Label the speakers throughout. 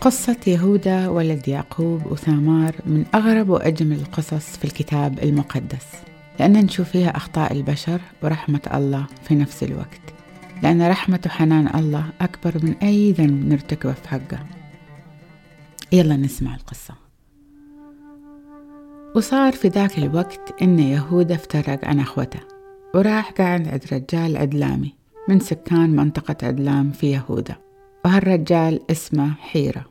Speaker 1: قصة يهوذا ولد يعقوب وثامار من أغرب وأجمل القصص في الكتاب المقدس لأن نشوف فيها أخطاء البشر ورحمة الله في نفس الوقت لأن رحمة وحنان الله أكبر من أي ذنب نرتكبه في حقه. يلا نسمع القصة. وصار في ذاك الوقت إن يهوذا افترق عن أخوته وراح قاعد عند رجال عدلامي من سكان منطقة عدلام في يهوذا وهالرجال اسمه حيرة.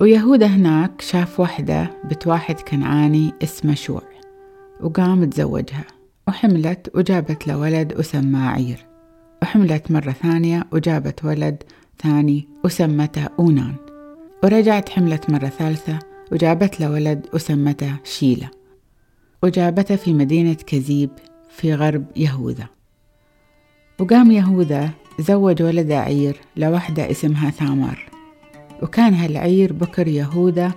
Speaker 1: ويهوذا هناك شاف وحدة بنت واحد كنعاني اسمه شوع وقام تزوجها وحملت وجابت له ولد وسماه عير. وحملت مرة ثانية وجابت ولد ثاني وسمته أونان. ورجعت حملت مرة ثالثة وجابت له ولد وسمته شيلة. وجابته في مدينة كزيب في غرب يهوذا. وقام يهوذا زوج ولد عير لوحدة اسمها ثامار وكان هالعير بكر يهوذا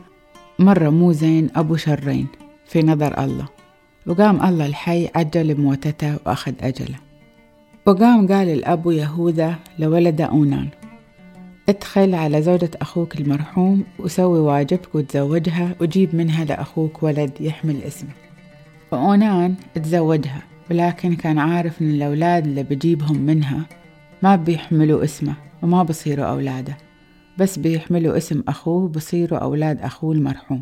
Speaker 1: مرة مو زين أبو شرين في نظر الله. وقام الله الحي عجل بموتته وأخذ أجله. وقام قال الأب يهوذا لولده أونان ادخل على زوجة أخوك المرحوم وسوي واجبك وتزوجها وجيب منها لأخوك ولد يحمل اسمه. وأونان تزوجها ولكن كان عارف إن الأولاد اللي بجيبهم منها ما بيحملوا اسمه وما بصيروا أولاده. بس بيحملوا اسم أخوه بصيروا أولاد أخوه المرحوم.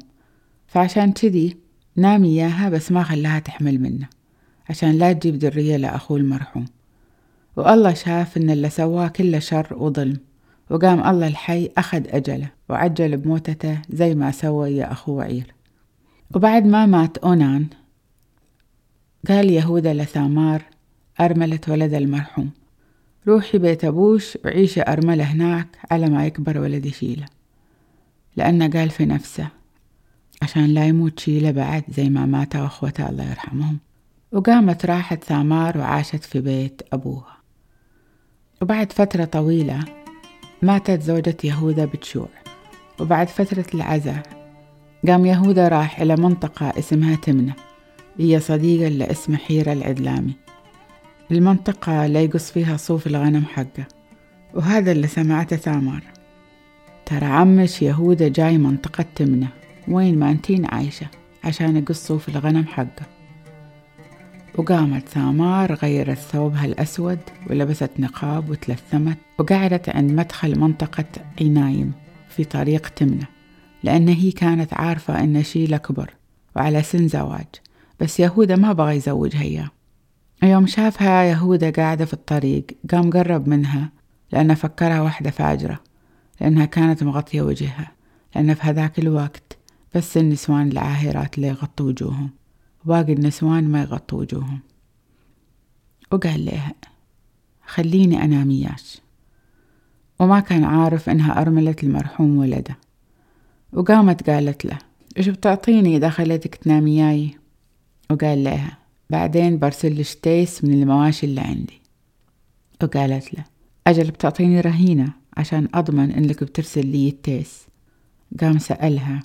Speaker 1: فعشان كذي نام إياها بس ما خلاها تحمل منه عشان لا تجيب ذرية لأخوه المرحوم. والله شاف إن اللي سواه كله شر وظلم وقام الله الحي أخذ أجله وعجل بموتته زي ما سوى يا أخوه عير. وبعد ما مات أونان قال يهوذا لثامار أرملة ولد المرحوم. روحي بيت أبوش وعيشي أرملة هناك على ما يكبر ولدي شيلة لأنه قال في نفسه عشان لا يموت شيلة بعد زي ما مات أخوته الله يرحمهم. وقامت راحت ثامار وعاشت في بيت أبوها. وبعد فترة طويلة ماتت زوجة يهوذا بتشوع. وبعد فترة العزاء قام يهوذا راح إلى منطقة اسمها تمنة هي صديقة لاسم حيرة العدلامي. المنطقة اللي يقص فيها صوف الغنم حقه. وهذا اللي سمعته ثامر. ترى عمش يهوذا جاي منطقة تمنة. وين ما أنتين عايشة عشان يقص صوف الغنم حقه. وقامت ثامار غيرت ثوبها الأسود ولبست نقاب وتلثمت وقعدت عند مدخل منطقة عنايم في طريق تمنة. لأن هي كانت عارفة أن شيلة كبر وعلى سن زواج. بس يهوذا ما بغى يزوجها إياه. يوم شافها يهوذا قاعدة في الطريق قام قرب منها لأنه فكرها واحدة فاجرة لأنها كانت مغطية وجهها لأن في هذاك الوقت بس النسوان العاهرات اللي يغطوا وجوههم وباقي النسوان ما يغطوا وجوههم. وقال لها خليني أنام ياش وما كان عارف إنها أرملة المرحوم ولده. وقامت قالت له إيش بتعطيني إذا خليتك تنامياي وقال لها بعدين برسلش تيس من المواشي اللي عندي. وقالت له أجل بتعطيني رهينة عشان أضمن إنك بترسل لي التيس. قام سألها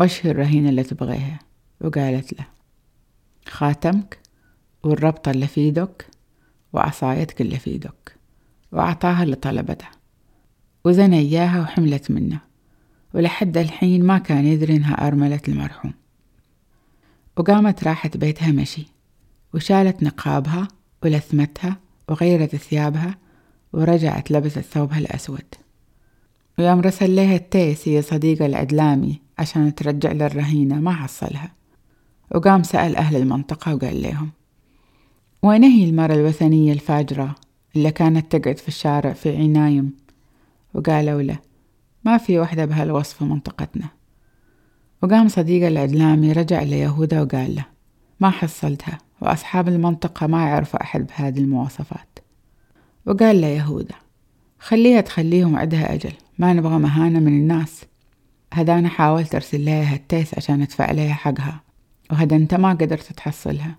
Speaker 1: وش هي الرهينة اللي تبغيها؟ وقالت له خاتمك والربطة اللي في يدك وعصايتك اللي في يدك وأعطاها اللي طلبته وزنى إياها وحملت منه ولحد الحين ما كان يدري إنها أرملة المرحوم. وقامت راحت بيتها مشي. وشالت نقابها ولثمتها وغيرت ثيابها ورجعت لبست ثوبها الأسود. ويوم رسل لها التيس هي صديقة العدلامي عشان ترجع له الرهينة ما حصلها. وقام سأل أهل المنطقة وقال لهم وين هي المرة الوثنية الفاجرة اللي كانت تقعد في الشارع في عنايم؟ وقالوا له ما في وحدة بهالوصف في منطقتنا. وقام صديقه العدلامي رجع ليهوذا وقال له ما حصلتها. وأصحاب المنطقة ما يعرفوا أحد بهذه المواصفات. وقال له يهوذا خليها تخليهم عندها أجل ما نبغى مهانة من الناس. هذا أنا حاولت أرسل لها هالتيس عشان أدفع لها حقها وهذا أنت ما قدرت تحصلها.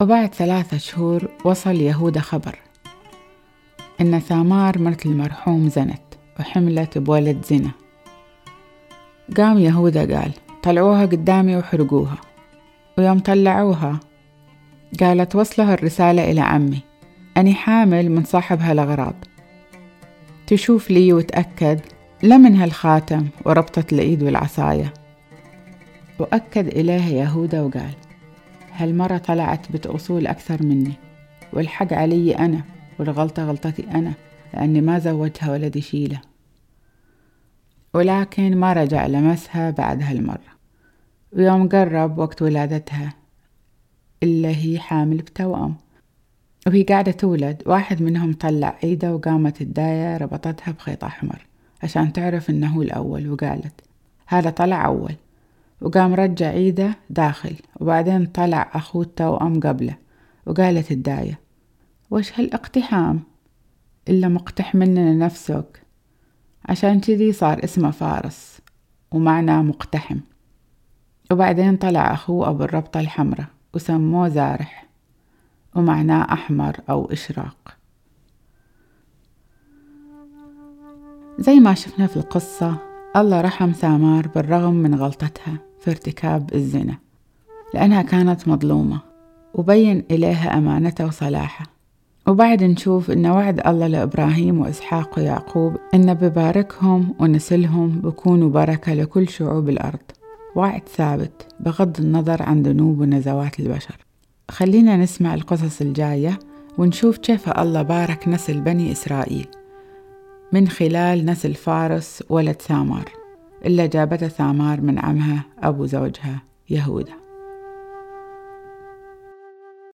Speaker 1: وبعد ثلاثة شهور وصل يهوذا خبر إن ثامار مرت المرحوم زنت وحملت بولد زنا. قام يهوذا قال طلعوها قدامي وحرقوها. ويوم طلعوها قالت وصلها الرسالة إلى عمي. أني حامل من صاحب هالأغراض. تشوف لي وتأكد لمن هالخاتم وربطة الإيد والعصاية. وأكد إليها يهودا وقال هالمرة طلعت بنت أصول أكثر مني والحق علي أنا والغلطة غلطتي أنا لأني ما زوجها ولدي شيلة ولكن ما رجع لمسها بعد هالمرة. ويوم قرب وقت ولادتها إلا هي حامل بتوأم. وهي قاعدة تولد. واحد منهم طلع عيدة وقامت الداية ربطتها بخيط أحمر عشان تعرف إنه هو الأول. وقالت هذا طلع أول. وقام رجع عيدة داخل. وبعدين طلع أخوه التوأم قبله. وقالت الداية وش هالاقتحام؟ إلا مقتح مننا نفسك. عشان كذي صار اسمه فارس ومعناه مقتحم. وبعدين طلع أخوه أبو الربطة الحمراء. وسموه زارح ومعناه أحمر أو إشراق. زي ما شفنا في القصة الله رحم سامار بالرغم من غلطتها في ارتكاب الزنا لأنها كانت مظلومة وبين إليها أمانته وصلاحه. وبعد نشوف إن وعد الله لإبراهيم وإسحاق ويعقوب إن بباركهم ونسلهم بكونوا بركة لكل شعوب الأرض. وعد ثابت بغض النظر عن ذنوب ونزوات البشر. خلينا نسمع القصص الجاية ونشوف كيف الله بارك نسل بني إسرائيل من خلال نسل فارس ولد ثامار إلا جابته ثامار من عمها أبو زوجها يهوذا